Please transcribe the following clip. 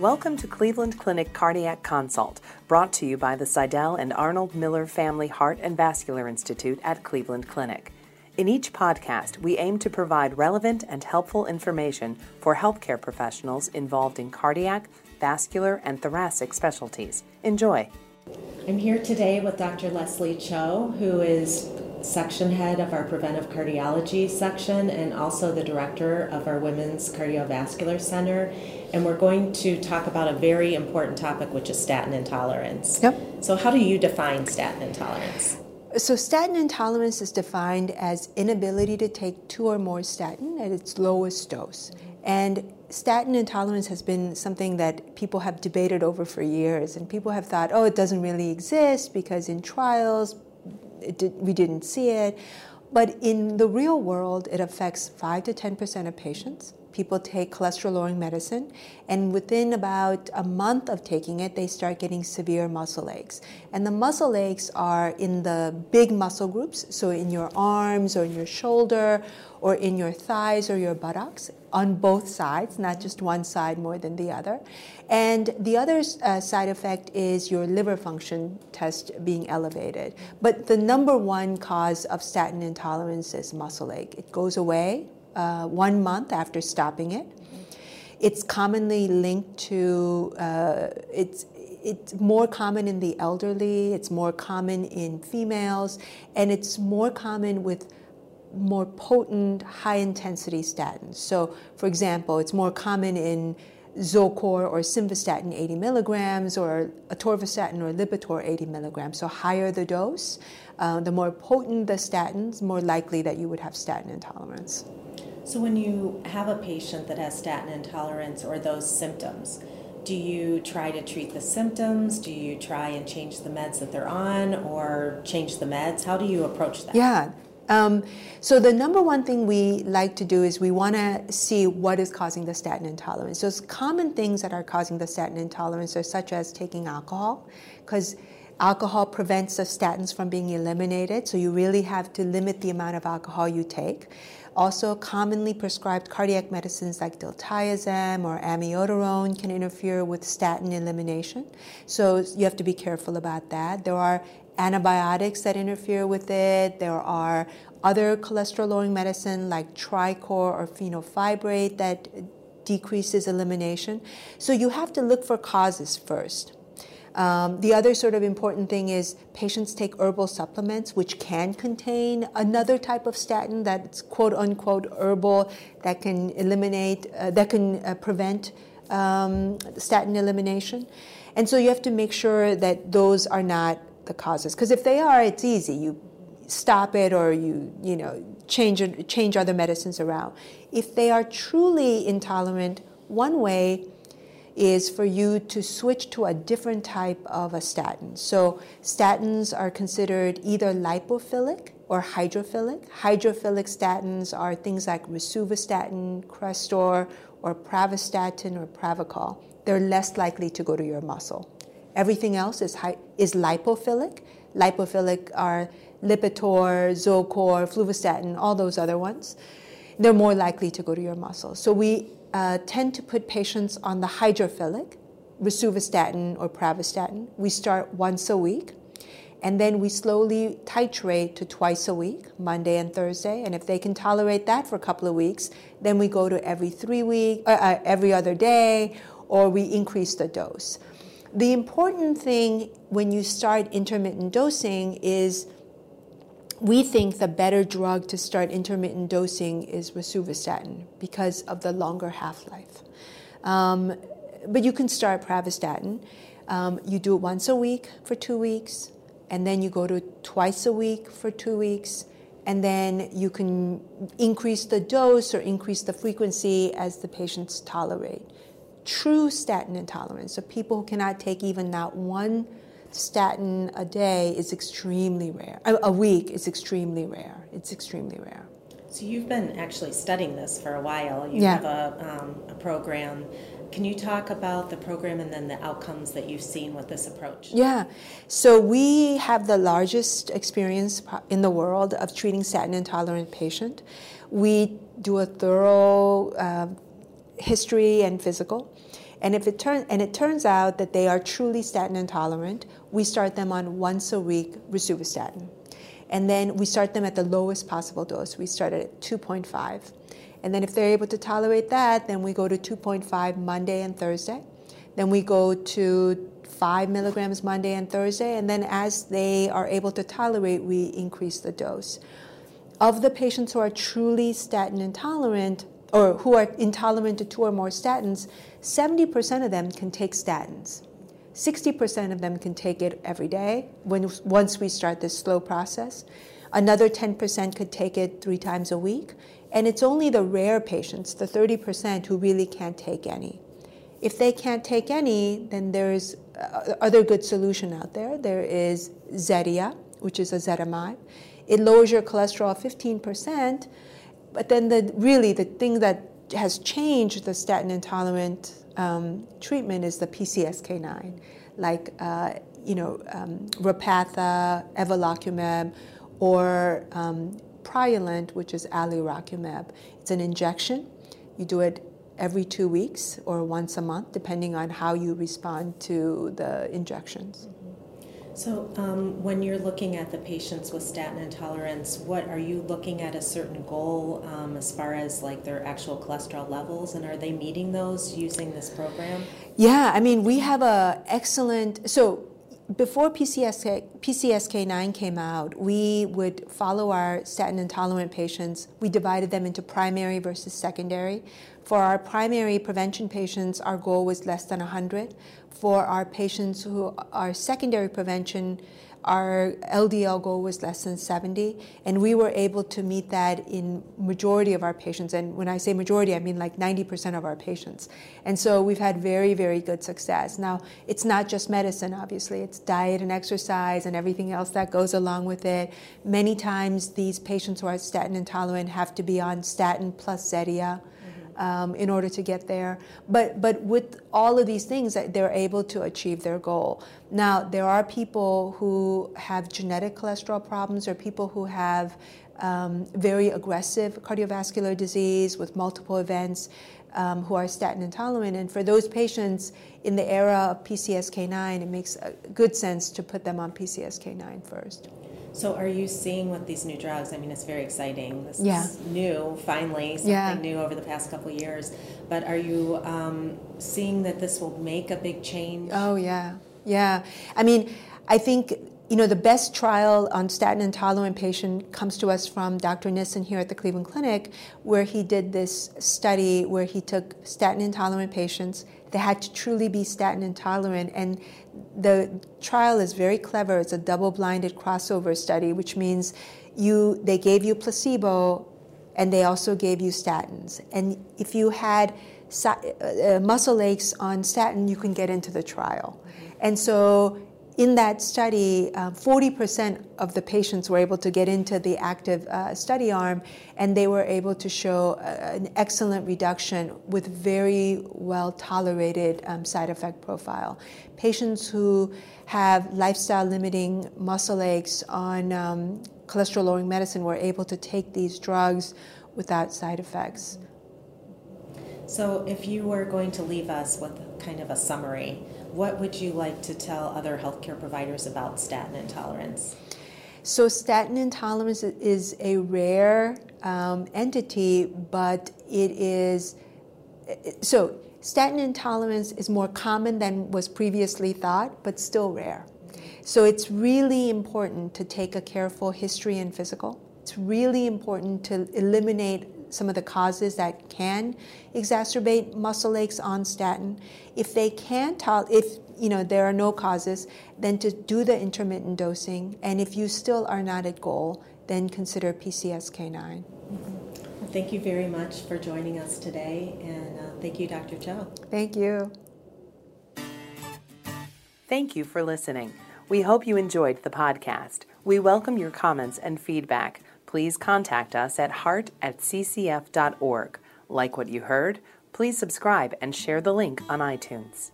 Welcome to Cleveland Clinic Cardiac Consult, brought to you by the Sydell and Arnold Miller Family Heart and Vascular Institute at Cleveland Clinic. In each podcast, we aim to provide relevant and helpful information for healthcare professionals involved in cardiac, vascular, and thoracic specialties. Enjoy. I'm here today with Dr. Leslie Cho, who is section head of our preventive cardiology section and also the director of our Women's Cardiovascular Center. And we're going to talk about a very important topic, which is statin intolerance. Yep. So, how do you define statin intolerance? So, statin intolerance is defined as inability to take two or more statin at its lowest dose. And statin intolerance has been something that people have debated over for years, and people have thought, oh, it doesn't really exist because in trials did, we didn't see it. But in the real world, it affects 5 to 10% of patients. People take cholesterol lowering medicine, and within about a month of taking it, they start getting severe muscle aches. And the muscle aches are in the big muscle groups, so in your arms or in your shoulder or in your thighs or your buttocks on both sides, not just one side more than the other. And the other uh, side effect is your liver function test being elevated. But the number one cause of statin intolerance is muscle ache. It goes away uh, one month after stopping it. It's commonly linked to, uh, it's, it's more common in the elderly, it's more common in females, and it's more common with more potent, high intensity statins. So, for example, it's more common in Zocor or Simvastatin 80 milligrams or atorvastatin or Lipitor 80 milligrams. So, higher the dose, uh, the more potent the statins, more likely that you would have statin intolerance. So, when you have a patient that has statin intolerance or those symptoms, do you try to treat the symptoms? Do you try and change the meds that they're on or change the meds? How do you approach that? Yeah, um, so the number one thing we like to do is we want to see what is causing the statin intolerance. So common things that are causing the statin intolerance are such as taking alcohol, because alcohol prevents the statins from being eliminated. So you really have to limit the amount of alcohol you take. Also, commonly prescribed cardiac medicines like diltiazem or amiodarone can interfere with statin elimination. So you have to be careful about that. There are antibiotics that interfere with it. There are other cholesterol lowering medicine like Tricor or fenofibrate that decreases elimination. So you have to look for causes first. Um, the other sort of important thing is patients take herbal supplements, which can contain another type of statin that's quote unquote herbal that can eliminate, uh, that can uh, prevent um, statin elimination. And so you have to make sure that those are not the causes. Because if they are, it's easy. You stop it or you, you know, change, change other medicines around. If they are truly intolerant, one way is for you to switch to a different type of a statin. So statins are considered either lipophilic or hydrophilic. Hydrophilic statins are things like rosuvastatin, Crestor, or pravastatin or Pravachol. They're less likely to go to your muscle. Everything else is, is lipophilic. Lipophilic are Lipitor, Zocor, fluvastatin, all those other ones. They're more likely to go to your muscle. So we uh, tend to put patients on the hydrophilic, rosuvastatin or pravastatin. We start once a week, and then we slowly titrate to twice a week, Monday and Thursday. And if they can tolerate that for a couple of weeks, then we go to every three week, uh, uh, every other day, or we increase the dose. The important thing when you start intermittent dosing is we think the better drug to start intermittent dosing is rosuvastatin because of the longer half life. Um, but you can start pravastatin. Um, you do it once a week for two weeks, and then you go to twice a week for two weeks, and then you can increase the dose or increase the frequency as the patients tolerate true statin intolerance, so people who cannot take even that one statin a day, is extremely rare. A, week is extremely rare. It's extremely rare. So you've been actually studying this for a while. You yeah. have a, um, a program. Can you talk about the program and then the outcomes that you've seen with this approach? Yeah. So we have the largest experience in the world of treating statin intolerant patient. We do a thorough uh, history and physical. And if it turn, and it turns out that they are truly statin intolerant, we start them on once a week rosuvastatin. And then we start them at the lowest possible dose. We start at 2.5. And then if they're able to tolerate that, then we go to 2.5 Monday and Thursday. Then we go to 5 milligrams Monday and Thursday. And then as they are able to tolerate, we increase the dose. Of the patients who are truly statin intolerant, or who are intolerant to two or more statins, 70% of them can take statins. 60% of them can take it every day when, once we start this slow process. Another 10% could take it three times a week. And it's only the rare patients, the 30%, who really can't take any. If they can't take any, then there's uh, other good solution out there. There is Zetia, which is ezetimibe. It lowers your cholesterol 15%, but then the, really the thing that has changed the statin intolerant um, treatment is the PCSK9, like uh, you know um, Repatha, evolocumab, or um, which is alirocumab. It's an injection. You do it every two weeks or once a month, depending on how you respond to the injections. So, um, when you're looking at the patients with statin intolerance, what are you looking at a certain goal um, as far as like their actual cholesterol levels, and are they meeting those using this program? Yeah, I mean, we have a excellent so. Before PCSK, PCSK9 came out, we would follow our statin intolerant patients. We divided them into primary versus secondary. For our primary prevention patients, our goal was less than 100 for our patients who are secondary prevention, our LDL goal was less than 70, and we were able to meet that in majority of our patients. And when I say majority, I mean like 90% of our patients. And so we've had very, very good success. Now, it's not just medicine, obviously. It's diet and exercise and everything else that goes along with it. Many times, these patients who are statin intolerant have to be on statin plus Zetia um, in order to get there. But, but with all of these things, they're able to achieve their goal. Now, there are people who have genetic cholesterol problems or people who have um, very aggressive cardiovascular disease with multiple events. Um, who are statin intolerant. And for those patients in the era of PCSK9, it makes good sense to put them on PCSK9 first. So, are you seeing with these new drugs? I mean, it's very exciting. This yeah. is new, finally, something yeah. new over the past couple of years. But are you um, seeing that this will make a big change? Oh, yeah. Yeah. I mean, I think you know, the best trial on statin intolerant patient comes to us from Dr. Nissen here at the Cleveland Clinic, where he did this study where he took statin intolerant patients. They had to truly be statin intolerant, and the trial is very clever. It's a double-blinded crossover study, which means you they gave you placebo, and they also gave you statins. And if you had uh, uh, muscle aches on statin, you can get into the trial. And so in that study, uh, 40% of the patients were able to get into the active uh, study arm, and they were able to show uh, an excellent reduction with very well tolerated um, side effect profile. Patients who have lifestyle limiting muscle aches on um, cholesterol lowering medicine were able to take these drugs without side effects. So, if you were going to leave us with kind of a summary, what would you like to tell other healthcare providers about statin intolerance? So, statin intolerance is a rare um, entity, but it is so statin intolerance is more common than was previously thought, but still rare. So, it's really important to take a careful history and physical. It's really important to eliminate some of the causes that can exacerbate muscle aches on statin. If they can't, if you know there are no causes, then to do the intermittent dosing. And if you still are not at goal, then consider PCSK9. Mm-hmm. thank you very much for joining us today, and uh, thank you, Dr. Cho. Thank you. Thank you for listening. We hope you enjoyed the podcast. We welcome your comments and feedback please contact us at heart at ccf.org. Like what you heard? Please subscribe and share the link on iTunes.